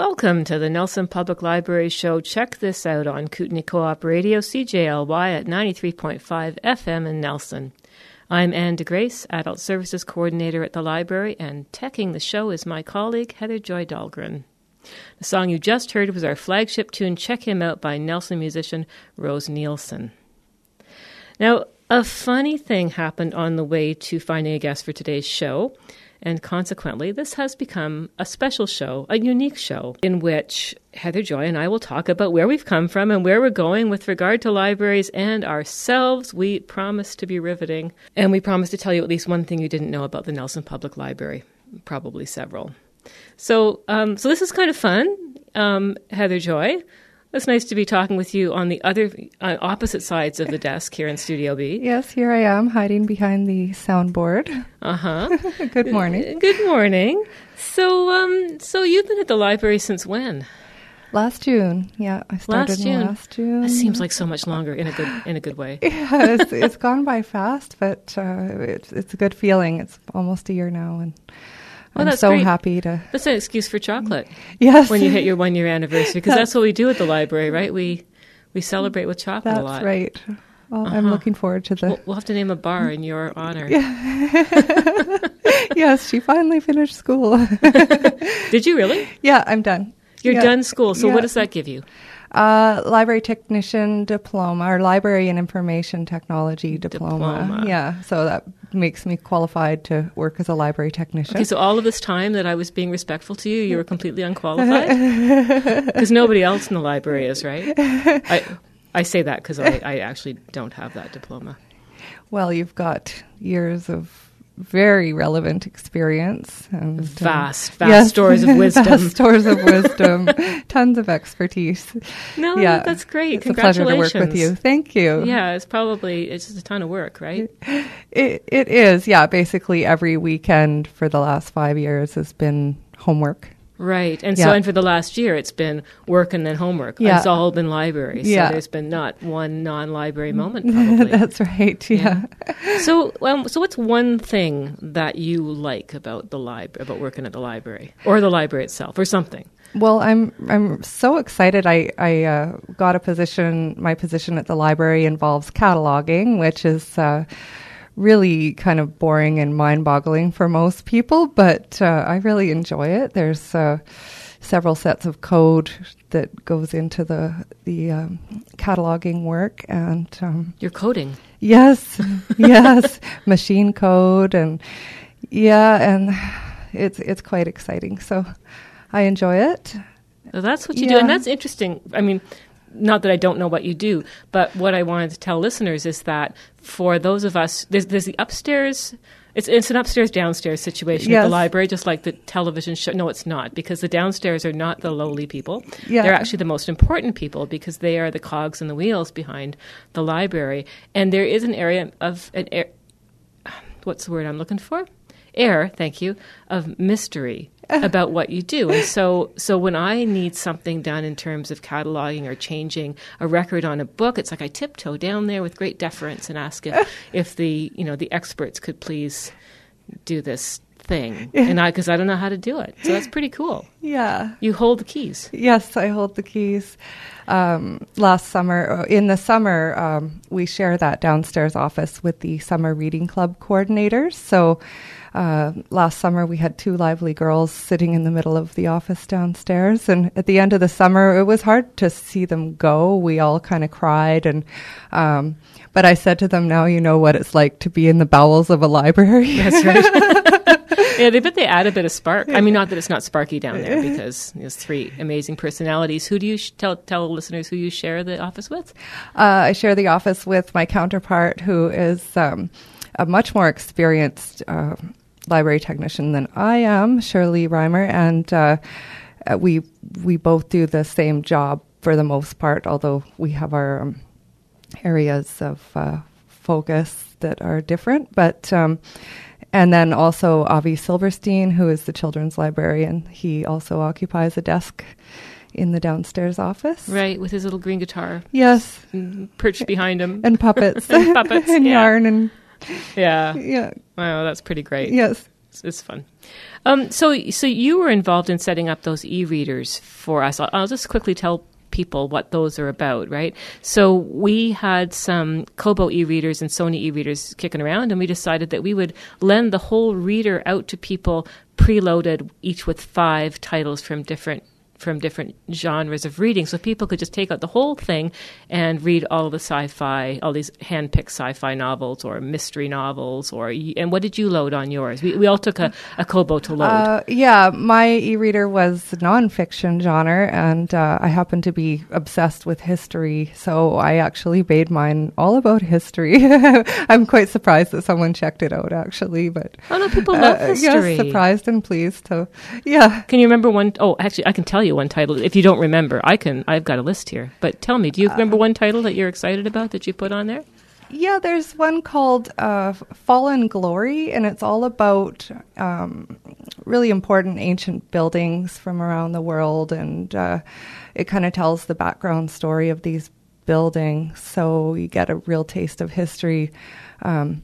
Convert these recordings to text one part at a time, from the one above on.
Welcome to the Nelson Public Library show. Check this out on Kootenay Co-op Radio, CJLY at 93.5 FM in Nelson. I'm Anne DeGrace, Adult Services Coordinator at the library, and teching the show is my colleague Heather Joy Dahlgren. The song you just heard was our flagship tune, Check Him Out by Nelson musician Rose Nielsen. Now, a funny thing happened on the way to finding a guest for today's show, and consequently, this has become a special show, a unique show, in which Heather Joy and I will talk about where we've come from and where we're going with regard to libraries and ourselves. We promise to be riveting, and we promise to tell you at least one thing you didn't know about the Nelson Public Library, probably several. So, um, so this is kind of fun, um, Heather Joy. It's nice to be talking with you on the other uh, opposite sides of the desk here in Studio B. Yes, here I am hiding behind the soundboard. Uh huh. Good morning. Good morning. So, um, so you've been at the library since when? Last June, yeah, I started Last in June. last June. That seems like so much longer in a good in a good way. yeah, it's, it's gone by fast, but uh, it's it's a good feeling. It's almost a year now, and Well, I'm that's so great. happy to. That's an excuse for chocolate Yes, when you hit your one year anniversary, because that's what we do at the library, right? We we celebrate with chocolate a that's lot. right. Well, I'm Uh-huh. looking forward to the. We'll, we'll have to name a bar in your honor. yes, she finally finished school. Did you really? yeah, I'm done. You're Yeah. done school. So Yeah. what does that give you? Uh, library technician diploma or library and information technology diploma. Diploma. Yeah, so that makes me qualified to work as a library technician. Okay, so all of this time that I was being respectful to you, you were completely unqualified? Because nobody else in the library is, right? I, I say that because I, I actually don't have that diploma. Well, you've got years of very relevant experience and uh, Vast, vast yes, stores of wisdom. vast stores of wisdom, tons of expertise. No, yeah, that's great. It's a pleasure to work with you. Thank you. Yeah, it's probably it's just a ton of work, right? It, it is. Yeah, basically every weekend for the last five years has been homework. Right. And so and for the last year it's been work and then homework. Yeah. It's all been library. So Yeah. there's been not one non library moment probably. That's right. Yeah. so um, so what's one thing that you like about the library, about working at the library? Or the library itself or something? Well, I'm I'm so excited. I I uh, got a position. My position at the library involves cataloging, which is uh, really kind of boring and mind-boggling for most people, but uh, I really enjoy it. There's uh, several sets of code that goes into the the um, cataloging work, and um, You're coding. Yes, yes, machine code and yeah, and it's it's quite exciting. So I enjoy it. So that's what you do. And that's interesting. I mean, not that I don't know what you do, but what I wanted to tell listeners is that for those of us, there's, there's the upstairs. It's, it's an upstairs downstairs situation at the library, just like the television show. No, it's not, because the downstairs are not the lowly people. Yeah. They're actually the most important people because they are the cogs and the wheels behind the library. And there is an area of an air. What's the word I'm looking for? Air, thank you, of mystery about what you do. And so, so when I need something done in terms of cataloging or changing a record on a book, it's like I tiptoe down there with great deference and ask if, if the you know the experts could please do this thing, and I because I don't know how to do it. So that's pretty cool. Yeah. You hold the keys. Yes, I hold the keys. Um, last summer, uh, in the summer, um, we share that downstairs office with the summer reading club coordinators. So uh, last summer, we had two lively girls sitting in the middle of the office downstairs. And at the end of the summer, it was hard to see them go. We all kind of cried. And um, but I said to them, "Now you know what it's like to be in the bowels of a library." That's right. yeah, they bet they add a bit of spark. I mean, not that it's not sparky down there because there's three amazing personalities. Who do you sh- tell tell listeners who you share the office with? Uh, I share the office with my counterpart, who is um, a much more experienced uh, library technician than I am, Shirley Reimer, and uh, uh, we we both do the same job for the most part, although we have our um, areas of uh, focus that are different. But um, and then also Avi Silverstein, who is the children's librarian, he also occupies a desk in the downstairs office. Right, with his little green guitar Yes, mm, perched behind him. and puppets And puppets, and yeah. yarn and yeah. yeah Oh, that's pretty great. Yes. It's, it's fun. Um, so, so you were involved in setting up those e-readers for us. I'll, I'll just quickly tell people what those are about, right? So we had some Kobo e-readers and Sony e-readers kicking around, and we decided that we would lend the whole reader out to people preloaded, each with five titles from different from different genres of reading, so people could just take out the whole thing and read all the sci-fi, all these hand-picked sci-fi novels or mystery novels. Or and what did you load on yours? We, we all took a, a Kobo to load. Uh, yeah, my e-reader was nonfiction genre, and uh, I happen to be obsessed with history, so I actually made mine all about history. I'm quite surprised that someone checked it out, actually. But oh no, people love uh, history. Yes, surprised and pleased. So, yeah. Can you remember one oh actually, I can tell you one title. If you don't remember, I can. I've got a list here. But tell me, do you remember one title that you're excited about that you put on there? Yeah, there's one called uh, Fallen Glory, and it's all about um, really important ancient buildings from around the world, and uh, it kind of tells the background story of these buildings. So you get a real taste of history. Um,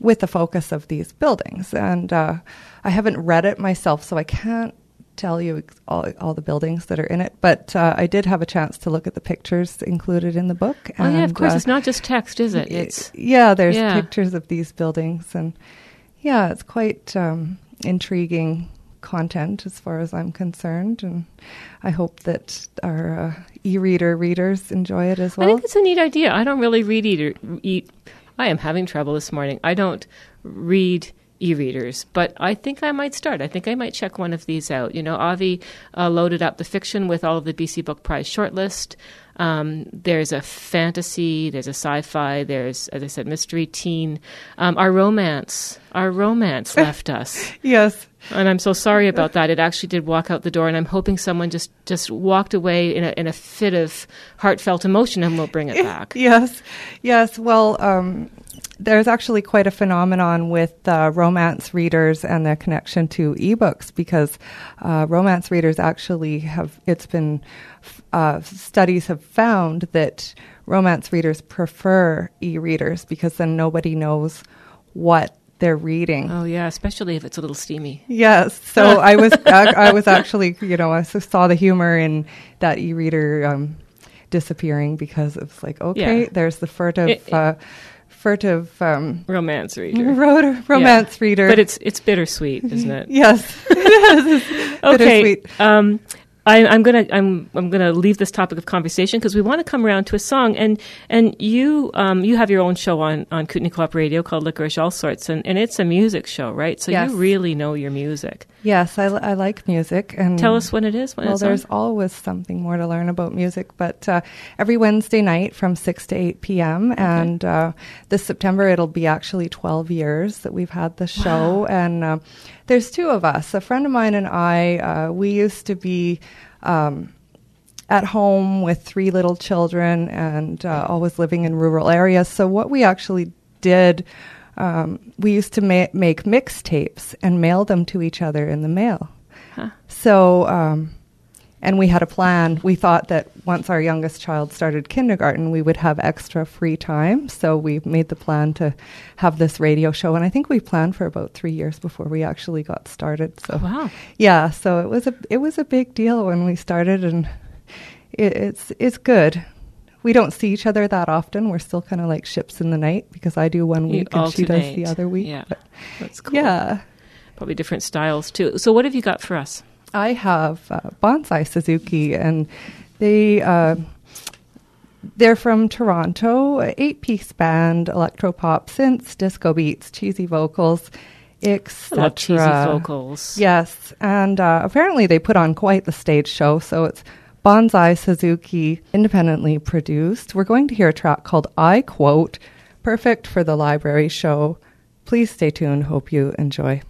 with the focus of these buildings. And uh, I haven't read it myself, so I can't tell you all, all the buildings that are in it. But uh, I did have a chance to look at the pictures included in the book. Oh yeah, of course. uh, it's not just text, is it? It's yeah, there's Yeah. pictures of these buildings, and yeah, it's quite um, intriguing content as far as I'm concerned, and I hope that our uh, e-reader readers enjoy it as well. I think it's a neat idea. I don't really read either. Eat. I am having trouble this morning. I don't read e-readers, but I think I might start. I think I might check one of these out. You know, Avi uh, loaded up the fiction with all of the BC Book Prize shortlist. Um, there's a fantasy, there's a sci-fi, there's, as I said, mystery, teen. Um, our romance, our romance left us. yes, And I'm so sorry about that. It actually did walk out the door, and I'm hoping someone just, just walked away in a, in a fit of heartfelt emotion and we'll bring it back. yes, yes. Well, um, there's actually quite a phenomenon with uh, romance readers and their connection to ebooks because uh, romance readers actually have. It's been uh, studies have found that romance readers prefer e-readers because then nobody knows what they're reading. Oh, yeah, especially if it's a little steamy. Yes. So I was I, I was actually you know I saw the humor in that e-reader um, disappearing because it's like okay, Yeah. there's the furtive It- uh, furtive um, Romance reader. ro- romance reader. But it's, it's bittersweet, isn't it? yes, okay. bittersweet. Um, I, I'm gonna I'm I'm gonna leave this topic of conversation because we want to come around to a song and and you um you have your own show on on Kootenay Co-op Radio called Licorice All Sorts and, and it's a music show right so Yes. you really know your music. yes, I, I like music and Tell us when it is. When well, it's on. there's always something more to learn about music, but uh, every Wednesday night from 6 to 8 p.m. And uh, this September, it'll be actually 12 years that we've had the show. And uh, there's two of us. A friend of mine and I, uh, we used to be. Um, at home with three little children and uh, always living in rural areas. So, what we actually did, um, we used to ma- make mixtapes and mail them to each other in the mail. Huh. So, um, and we had a plan. We thought that once our youngest child started kindergarten, we would have extra free time. So we made the plan to have this radio show. And I think we planned for about three years before we actually got started. So wow. yeah, so it was a it was a big deal when we started, and it, it's it's good. We don't see each other that often. We're still kind of like ships in the night because I do one You week and she does the other week. Yeah. But That's cool. yeah. Probably different styles too. So what have you got for us? I have uh, Bonsai Suzuki, and they uh, they're from Toronto. Eight piece band, electro pop, synths, disco beats, cheesy vocals, etc. cheesy vocals. Yes, and uh, apparently they put on quite the stage show. So it's Bonsai Suzuki, independently produced. We're going to hear a track called "I Quote," perfect for the library show. Please stay tuned. Hope you enjoy.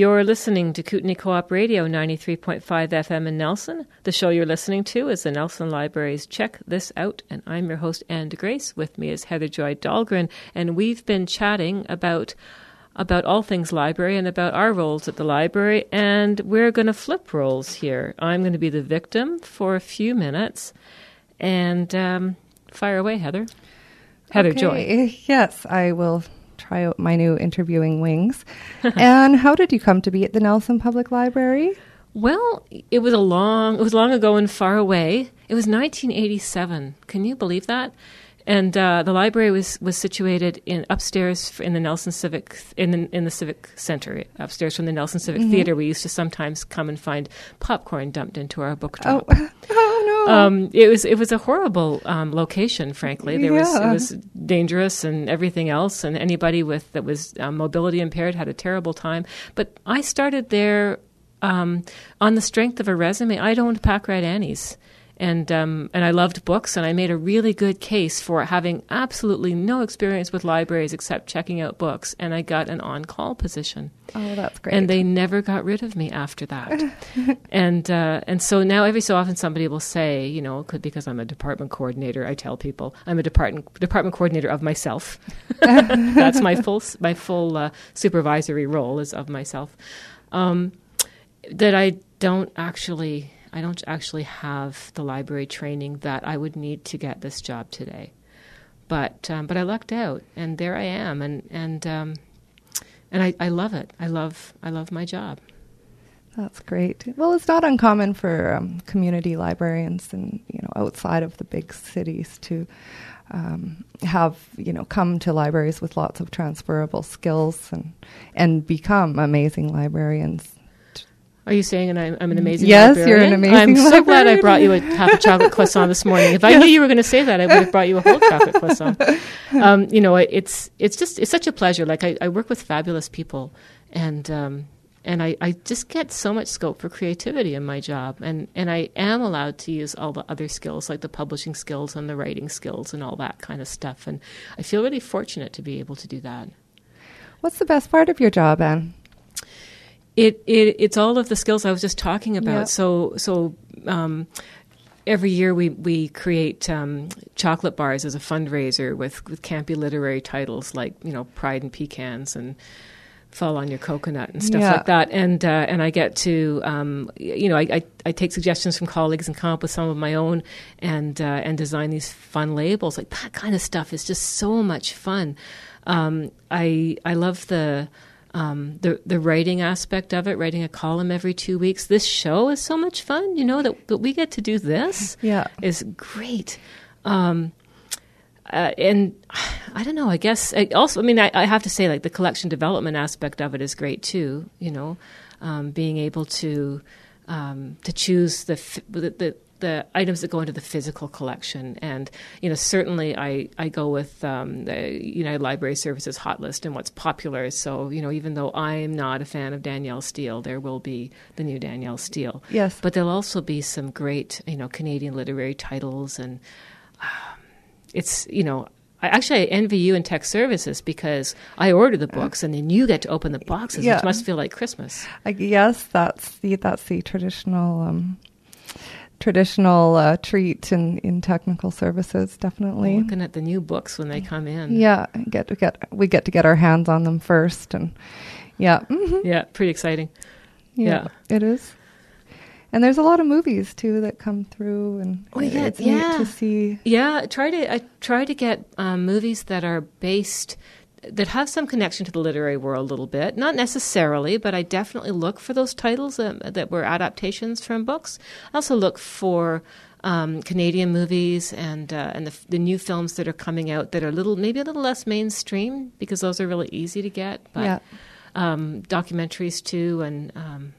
You're listening to Kootenay Co-op Radio 93.5 FM in Nelson. The show you're listening to is the Nelson Library's Check This Out, and I'm your host, Anne DeGrace. With me is Heather Joy Dahlgren, and we've been chatting about about all things library and about our roles at the library, and we're going to flip roles here. I'm going to be the victim for a few minutes, and um, fire away, Heather. Heather Joy. Yes, I will try out my new interviewing wings. and how did you come to be at the Nelson Public Library? Well, it was a long, it was long ago and far away. It was 1987. Can you believe that? And uh, the library was, was situated in upstairs in the Nelson Civic in the, in the Civic Center, upstairs from the Nelson Civic Theater. We used to sometimes come and find popcorn dumped into our book Oh, drop. oh no. Um, it was it was a horrible um, location. Frankly, there was it was dangerous and everything else, and anybody with that was um, mobility impaired had a terrible time. But I started there um, on the strength of a resume. I'd owned Packrat Annie's. And um, and I loved books, and I made a really good case for having absolutely no experience with libraries except checking out books, and I got an on-call position oh, that's great. and they never got rid of me after that. and uh, and so now every so often somebody will say, you know, could because I'm a department coordinator. I tell people I'm a department department coordinator of myself. That's my full my full uh, supervisory role is of myself. Um, that I don't actually I don't actually have the library training that I would need to get this job today. But um, but I lucked out, and there I am, and and um, and I, I love it. I love I love my job. That's great. Well, it's not uncommon for um, community librarians and you know outside of the big cities to um, have you know come to libraries with lots of transferable skills and and become amazing librarians. Are you saying and I'm, I'm an amazing Yes, librarian? you're an amazing I'm so glad I brought you a half a chocolate croissant this morning. If I knew you were going to say that, I would have brought you a whole chocolate croissant. Um, you know, it's it's just it's such a pleasure. Like I, I work with fabulous people, and um, and I, I just get so much scope for creativity in my job, and and I am allowed to use all the other skills like the publishing skills and the writing skills and all that kind of stuff. And I feel really fortunate to be able to do that. What's the best part of your job, Anne? It, it it's all of the skills I was just talking about. Yeah. So so um, every year we we create um, chocolate bars as a fundraiser with with campy literary titles like you know Pride and Pecans and Fall on Your Coconut and stuff Yeah. like that. And uh, and I get to um, you know I, I I take suggestions from colleagues and come up with some of my own and uh, and design these fun labels. Like that kind of stuff is just so much fun. Um, I I love the um, the the writing aspect of it, writing a column every two weeks. This show is so much fun. You know that, that we get to do this Yeah. is great. Um, uh, and I don't know. I guess I also, I mean, I, I have to say, like the collection development aspect of it is great too. You know, um, being able to um, to choose the, f- the the the items that go into the physical collection, and you know, certainly I I go with um, the United Library Services hot list and what's popular. So you know, even though I'm not a fan of Danielle Steel, there will be the new Danielle Steel. Yes. but there'll also be some great you know Canadian literary titles and it's you know I actually I envy you in tech services because I order the books and then you get to open the boxes, Yeah. which must feel like Christmas. I, yes, that's the that's the traditional um, traditional uh, treat in, in technical services. Definitely. Looking at the new books when they come in, Yeah, get to get we get to get our hands on them first, and yeah, mhm, yeah, pretty exciting. yeah, it is. And there's a lot of movies too that come through, and Oh, yeah, it's yeah. neat to see. Yeah, try to I try to get um, movies that are based that have some connection to the literary world a little bit. Not necessarily, but I definitely look for those titles that, that were adaptations from books. I also look for um, Canadian movies and uh, and the, the new films that are coming out that are a little maybe a little less mainstream because those are really easy to get. But Yeah. um, documentaries too, and um,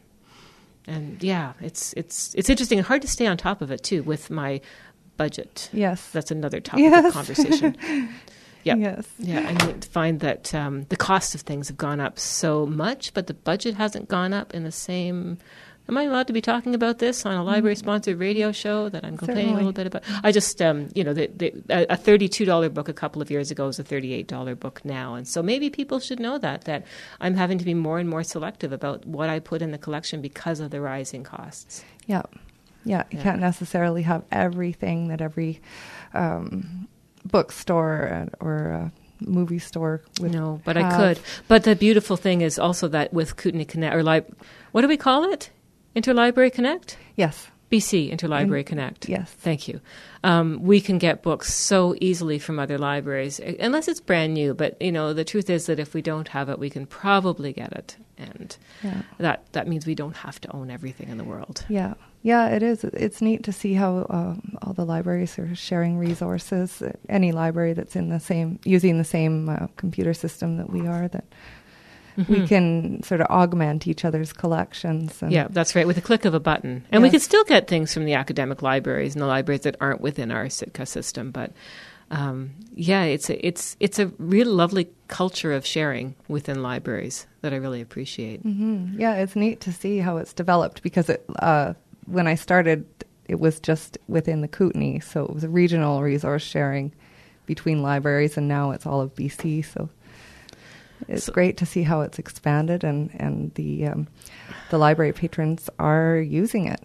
and yeah, it's it's it's interesting and hard to stay on top of it too with my budget. Yes. That's another topic Yes. of conversation. Yeah. Yes. Yeah, I find that um, the cost of things have gone up so much, but the budget hasn't gone up in the same. Am I allowed to be talking about this on a library-sponsored radio show that I'm complaining a little bit about? I just, um, you know, the, the, a a thirty-two dollar book a couple of years ago is a thirty-eight dollar book now, and so maybe people should know that that I'm having to be more and more selective about what I put in the collection because of the rising costs. Yeah, yeah. You Yeah. can't necessarily have everything that every um, bookstore or uh, movie store. No, but I could. But the beautiful thing is also that with Kootenay Connect, or li- what do we call it? Interlibrary Connect? Yes. BC Interlibrary Connect. yes. Thank you. Um, we can get books so easily from other libraries, unless it's brand new. But you know, the truth is that if we don't have it, we can probably get it, and Yeah. that that means we don't have to own everything in the world. Yeah, yeah, it is. It's neat to see how um, all the libraries are sharing resources. Any library that's in the same using the same uh, computer system that we are, that we can sort of augment each other's collections. And Yeah, that's right. With a click of a button, and we can still get things from the academic libraries and the libraries that aren't within our Sitka system. But um, yeah, it's a, it's it's a real lovely culture of sharing within libraries that I really appreciate. Mhm. yeah, it's neat to see how it's developed because it, uh, when I started, it was just within the Kootenay, so it was a regional resource sharing between libraries, and now it's all of BC. So it's So- great to see how it's expanded, and and the um, the library patrons are using it.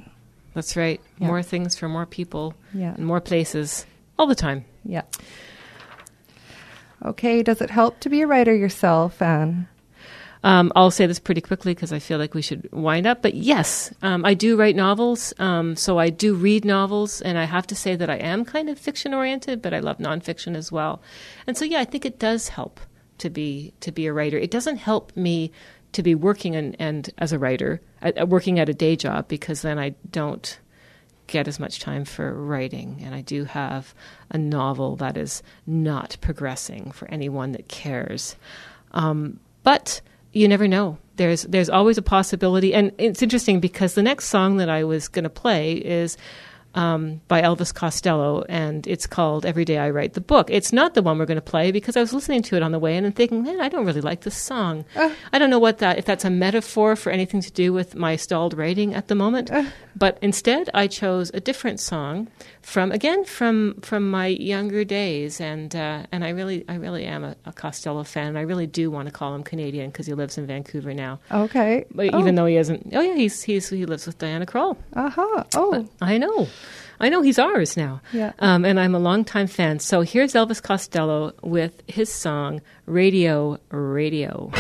That's right. Yeah. More things for more people Yeah. and more places all the time. Yeah. Okay, does it help to be a writer yourself, Anne? Um, I'll say this pretty quickly because I feel like we should wind up. But yes, um, I do write novels. Um, so I do read novels. And I have to say that I am kind of fiction oriented, but I love nonfiction as well. And so, yeah, I think it does help to be, to be a writer. It doesn't help me to be working and, and as a writer, uh, uh, working at a day job, because then I don't get as much time for writing. And I do have a novel that is not progressing for anyone that cares. Um, but you never know. There's there's always a possibility, and it's interesting because the next song that I was going to play is um, by Elvis Costello, and it's called "Every Day I Write the Book." It's not the one we're going to play because I was listening to it on the way in and thinking, man, I don't really like this song. I don't know what that if that's a metaphor for anything to do with my stalled writing at the moment. But instead, I chose a different song from again from from my younger days, and uh, and I really I really am a, a Costello fan. And I really do want to call him Canadian because he lives in Vancouver now. Okay. But even though he isn't, oh yeah, he's he's he lives with Diana Krall. Uh huh. Oh. I know. I know he's ours now. Yeah. Um, and I'm a longtime fan. So here's Elvis Costello with his song, Radio, Radio.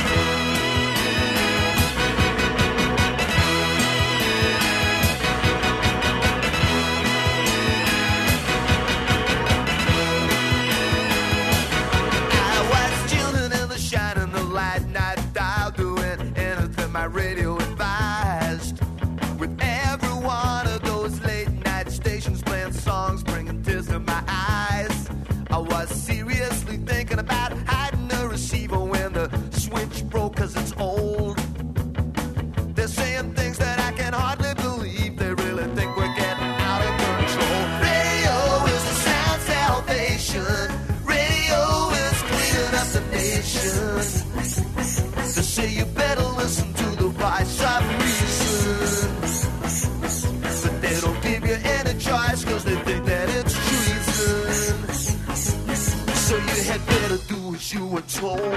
As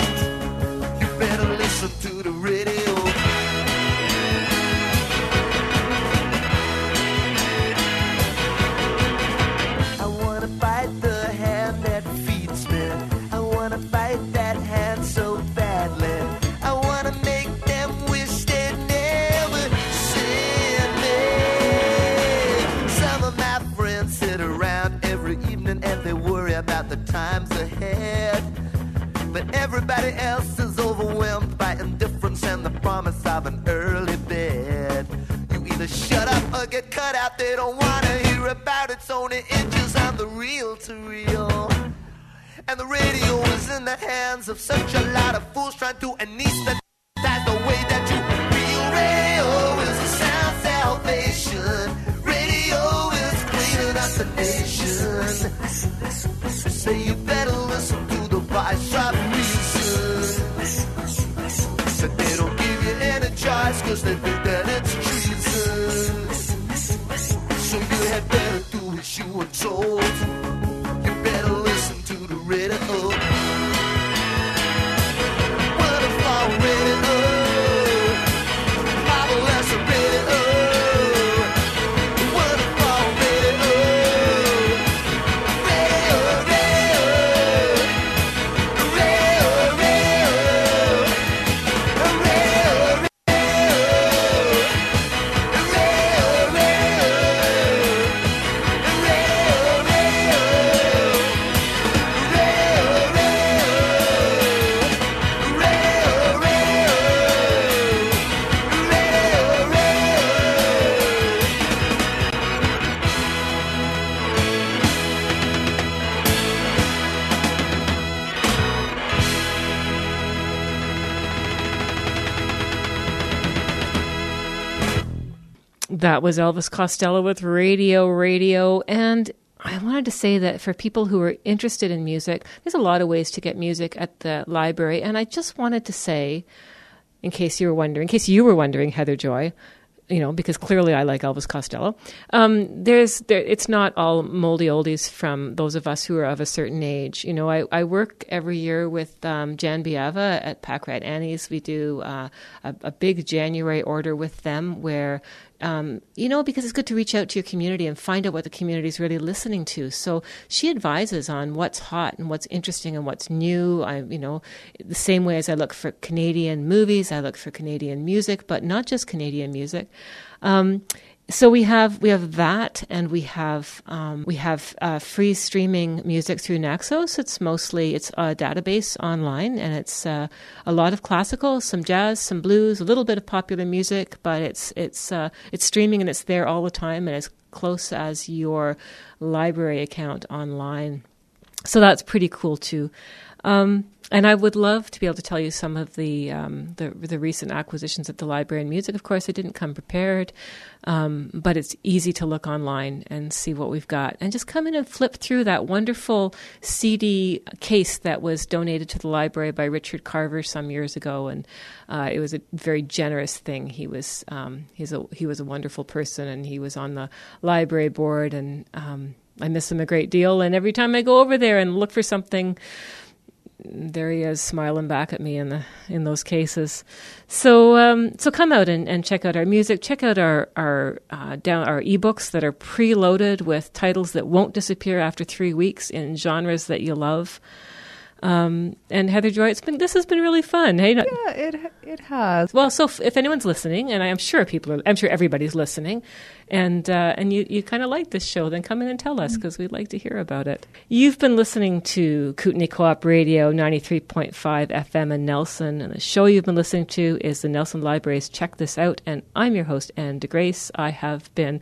else is overwhelmed by indifference and the promise of an early bed. You either shut up or get cut out. They don't wanna hear about it's only inches the to. And the radio is in the hands of such a lot of fools trying to anesthetize cause they think that it's treason. So you had better do as you were told. That was Elvis Costello with Radio Radio. And I wanted to say that for people who are interested in music, there's a lot of ways to get music at the library. And I just wanted to say, in case you were wondering, in case you were wondering, Heather Joy, you know, because clearly I like Elvis Costello. Um, there's, there, it's not all moldy oldies from those of us who are of a certain age. You know, I, I work every year with um, Jan Biava at Pack Rat Annie's. We do uh, a, a big January order with them where um, you know, because it's good to reach out to your community and find out what the community is really listening to. So she advises on what's hot and what's interesting and what's new. I, you know, the same way as I look for Canadian movies, I look for Canadian music, but not just Canadian music. Um, so we have we have that, and we have um, we have uh, free streaming music through Naxos. It's mostly it's a database online, and it's uh, a lot of classical, some jazz, some blues, a little bit of popular music, but it's it's uh, it's streaming and it's there all the time, and as close as your library account online. So that's pretty cool too. Um, and I would love to be able to tell you some of the, um, the the recent acquisitions at the library and music. Of course, I didn't come prepared, um, but it's easy to look online and see what we've got, and just come in and flip through that wonderful CD case that was donated to the library by Richard Carver some years ago, and uh, it was a very generous thing. He was um, he's a he was a wonderful person, and he was on the library board, and um, I miss him a great deal. And every time I go over there and look for something there he is smiling back at me in the in those cases. So um, so come out and, and check out our music. Check out our our uh, down our ebooks that are preloaded with titles that won't disappear after three weeks in genres that you love. Um, and Heather Joy, it's been this has been really fun. Hey, Yeah, it it has. well, so if, if anyone's listening, and I am sure people are, I'm sure everybody's listening, and uh, and you, you kind of like this show, then come in and tell us because we'd like to hear about it. You've been listening to Kootenay Co-op Radio 93.5 FM in Nelson, and the show you've been listening to is the Nelson Libraries Check This Out, and I'm your host, Anne DeGrace. I have been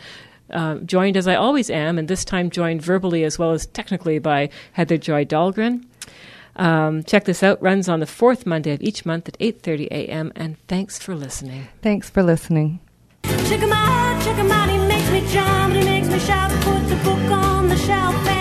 uh, joined as I always am, and this time joined verbally as well as technically by Heather Joy Dahlgren. Um, check this out. Runs on the fourth Monday of each month at 8.30 a.m. And thanks for listening. Thanks for listening. Check him out, check him out. He makes me jump, he makes me shout. Book on the shelf.